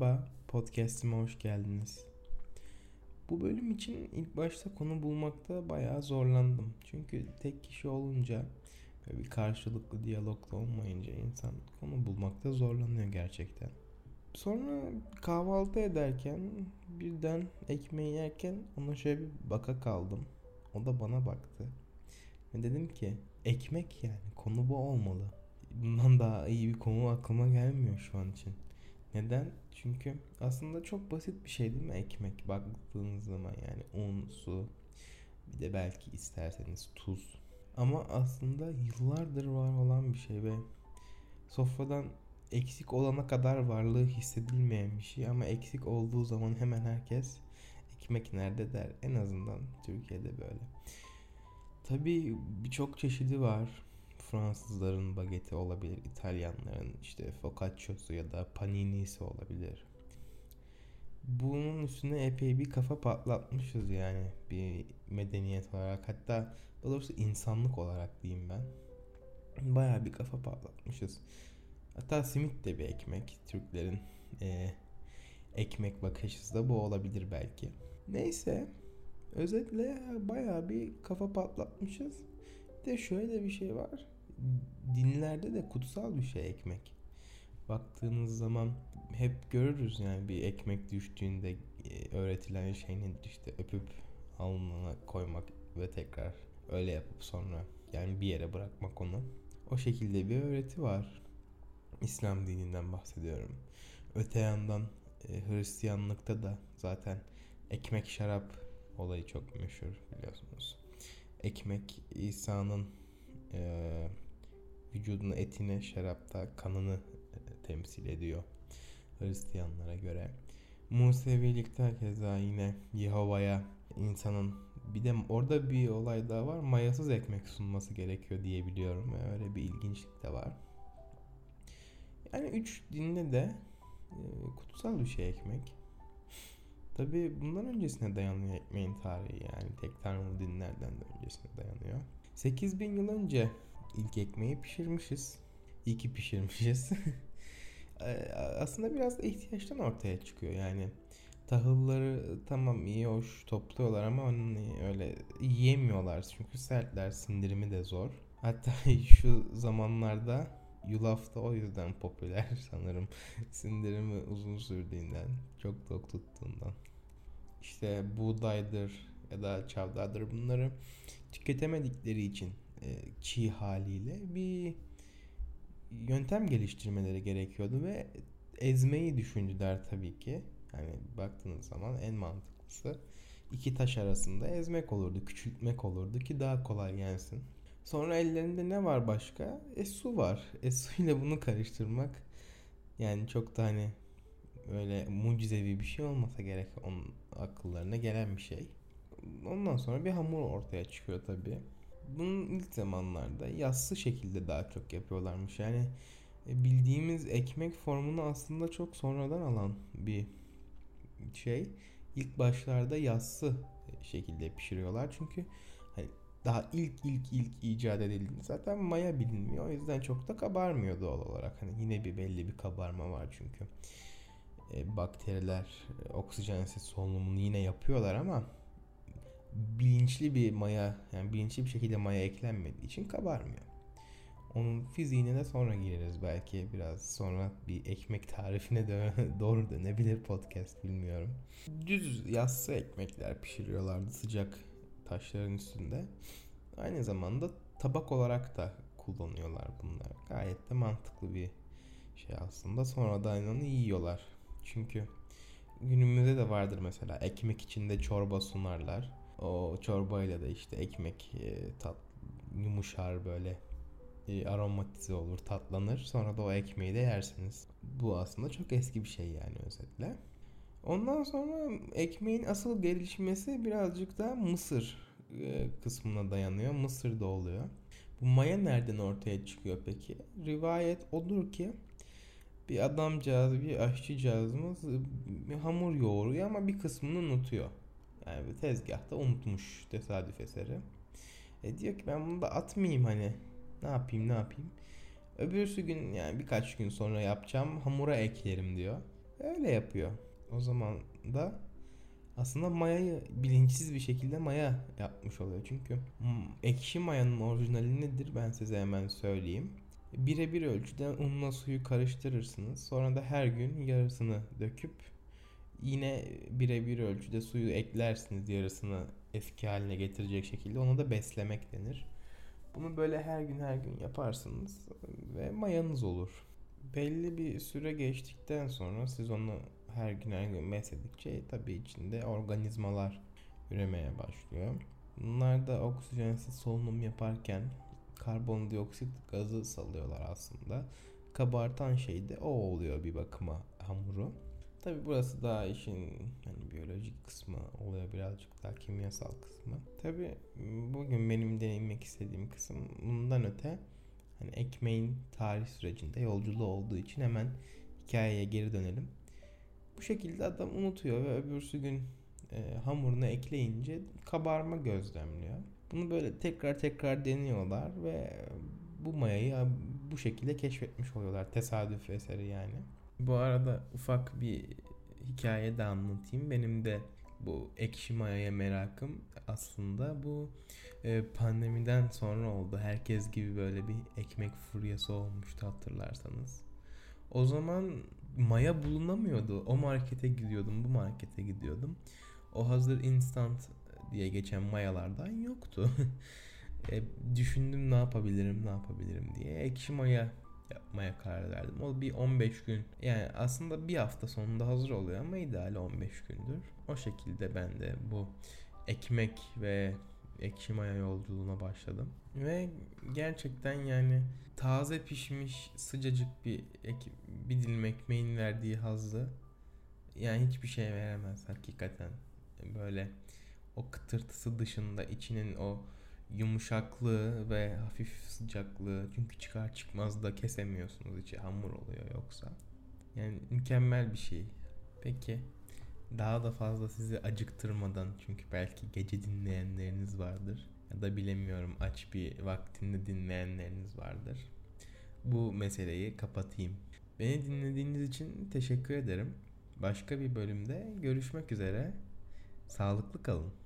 Merhaba, podcast'ime hoş geldiniz. Bu bölüm için ilk başta konu bulmakta bayağı zorlandım. Çünkü tek kişi olunca ve bir karşılıklı diyalogda olmayınca insan konu bulmakta zorlanıyor gerçekten. Sonra kahvaltı ederken birden ekmeği yerken ona şöyle bir baka kaldım. O da bana baktı. Ve dedim ki ekmek yani konu bu olmalı. Bundan daha iyi bir konu aklıma gelmiyor şu an için. Neden? Çünkü aslında çok basit bir şey değil mi ekmek baktığınız zaman yani un, su bir de belki isterseniz tuz. Ama aslında yıllardır var olan bir şey ve sofradan eksik olana kadar varlığı hissedilmeyen bir şey ama eksik olduğu zaman hemen herkes ekmek nerede der. En azından Türkiye'de böyle. Tabii birçok çeşidi var. Fransızların bageti olabilir, İtalyanların işte focaccia'sı ya da panini'si olabilir. Bunun üstüne epey bir kafa patlatmışız yani bir medeniyet olarak hatta doğrusu insanlık olarak diyeyim ben. Baya bir kafa patlatmışız. Hatta simit de bir ekmek. Türklerin e, ekmek bakışı da bu olabilir belki. Neyse özetle baya bir kafa patlatmışız. Bir de şöyle bir şey var dinlerde de kutsal bir şey ekmek. Baktığınız zaman hep görürüz yani bir ekmek düştüğünde e, öğretilen şey nedir işte öpüp alnına koymak ve tekrar öyle yapıp sonra yani bir yere bırakmak onu. O şekilde bir öğreti var. İslam dininden bahsediyorum. Öte yandan e, Hristiyanlıkta da zaten ekmek şarap olayı çok meşhur biliyorsunuz. Ekmek İsa'nın e, vücudunu etine, şarapta kanını e, temsil ediyor Hristiyanlara göre. Musevilikte keza yine Yehova'ya insanın bir de orada bir olay daha var. Mayasız ekmek sunması gerekiyor diye biliyorum. Öyle bir ilginçlik de var. Yani üç dinle de e, kutsal bir şey ekmek. Tabi bundan öncesine dayanıyor ekmeğin tarihi yani tek tanrılı dinlerden de öncesine dayanıyor. 8000 yıl önce ilk ekmeği pişirmişiz. İyi ki pişirmişiz. Aslında biraz da ihtiyaçtan ortaya çıkıyor yani. Tahılları tamam iyi hoş topluyorlar ama onu öyle yiyemiyorlar çünkü sertler sindirimi de zor. Hatta şu zamanlarda yulaf da o yüzden popüler sanırım. Sindirimi uzun sürdüğünden, çok tok tuttuğundan. İşte buğdaydır ya da çavdardır bunları tüketemedikleri için çiğ haliyle bir yöntem geliştirmeleri gerekiyordu ve ezmeyi düşündüler tabii ki. Yani baktığınız zaman en mantıklısı iki taş arasında ezmek olurdu, küçültmek olurdu ki daha kolay gelsin. Sonra ellerinde ne var başka? E su var. E su ile bunu karıştırmak yani çok da hani öyle mucizevi bir şey olmasa gerek onun akıllarına gelen bir şey. Ondan sonra bir hamur ortaya çıkıyor tabii bunun ilk zamanlarda yassı şekilde daha çok yapıyorlarmış. Yani e, bildiğimiz ekmek formunu aslında çok sonradan alan bir şey. İlk başlarda yassı şekilde pişiriyorlar. Çünkü hani daha ilk ilk ilk icat edildiğinde zaten maya bilinmiyor. O yüzden çok da kabarmıyor doğal olarak. Hani yine bir belli bir kabarma var çünkü. E, bakteriler e, oksijensiz solunumunu yine yapıyorlar ama bilinçli bir maya yani bilinçli bir şekilde maya eklenmediği için kabarmıyor. Onun fiziğine de sonra gireriz belki biraz sonra bir ekmek tarifine de doğru dönebilir podcast bilmiyorum. Düz yassı ekmekler pişiriyorlardı sıcak taşların üstünde. Aynı zamanda tabak olarak da kullanıyorlar bunlar. Gayet de mantıklı bir şey aslında. Sonra da onu yiyorlar. Çünkü günümüzde de vardır mesela ekmek içinde çorba sunarlar. O çorbayla da işte ekmek e, tat yumuşar böyle e, aromatize olur, tatlanır. Sonra da o ekmeği de yersiniz. Bu aslında çok eski bir şey yani özetle. Ondan sonra ekmeğin asıl gelişmesi birazcık da Mısır e, kısmına dayanıyor. Mısır'da oluyor. Bu maya nereden ortaya çıkıyor peki? Rivayet odur ki bir adamcağız, bir aşçıcağızımız bir hamur yoğuruyor ama bir kısmını unutuyor. Yani tezgahta unutmuş tesadüf eseri. E diyor ki ben bunu da atmayayım hani. Ne yapayım ne yapayım. Öbürsü gün yani birkaç gün sonra yapacağım hamura eklerim diyor. Öyle yapıyor. O zaman da aslında mayayı bilinçsiz bir şekilde maya yapmış oluyor. Çünkü ekşi mayanın orijinali nedir ben size hemen söyleyeyim. Birebir ölçüde unla suyu karıştırırsınız. Sonra da her gün yarısını döküp yine birebir ölçüde suyu eklersiniz yarısını eski haline getirecek şekilde. Ona da beslemek denir. Bunu böyle her gün her gün yaparsınız ve mayanız olur. Belli bir süre geçtikten sonra siz onu her gün her gün besledikçe tabii içinde organizmalar üremeye başlıyor. Bunlar da oksijensiz solunum yaparken karbondioksit gazı salıyorlar aslında. Kabartan şey de o oluyor bir bakıma hamuru. Tabi burası daha işin hani biyolojik kısmı oluyor birazcık daha kimyasal kısmı. Tabi bugün benim deneyimlemek istediğim kısım bundan öte hani ekmeğin tarih sürecinde yolculuğu olduğu için hemen hikayeye geri dönelim. Bu şekilde adam unutuyor ve öbürsü gün e, hamurunu ekleyince kabarma gözlemliyor. Bunu böyle tekrar tekrar deniyorlar ve bu mayayı bu şekilde keşfetmiş oluyorlar. Tesadüf eseri yani. Bu arada ufak bir hikaye de anlatayım. Benim de bu ekşi mayaya merakım aslında bu e, pandemiden sonra oldu. Herkes gibi böyle bir ekmek furyası olmuştu hatırlarsanız. O zaman maya bulunamıyordu. O markete gidiyordum, bu markete gidiyordum. O hazır instant diye geçen mayalardan yoktu. e, düşündüm ne yapabilirim, ne yapabilirim diye. Ekşi maya yapmaya karar verdim. O bir 15 gün yani aslında bir hafta sonunda hazır oluyor ama ideal 15 gündür. O şekilde ben de bu ekmek ve ekşi maya yolculuğuna başladım. Ve gerçekten yani taze pişmiş sıcacık bir ek, bir dilim ekmeğin verdiği hazzı yani hiçbir şey veremez hakikaten. Böyle o kıtırtısı dışında içinin o yumuşaklığı ve hafif sıcaklığı çünkü çıkar çıkmaz da kesemiyorsunuz içi hamur oluyor yoksa. Yani mükemmel bir şey. Peki daha da fazla sizi acıktırmadan çünkü belki gece dinleyenleriniz vardır ya da bilemiyorum aç bir vaktinde dinleyenleriniz vardır. Bu meseleyi kapatayım. Beni dinlediğiniz için teşekkür ederim. Başka bir bölümde görüşmek üzere. Sağlıklı kalın.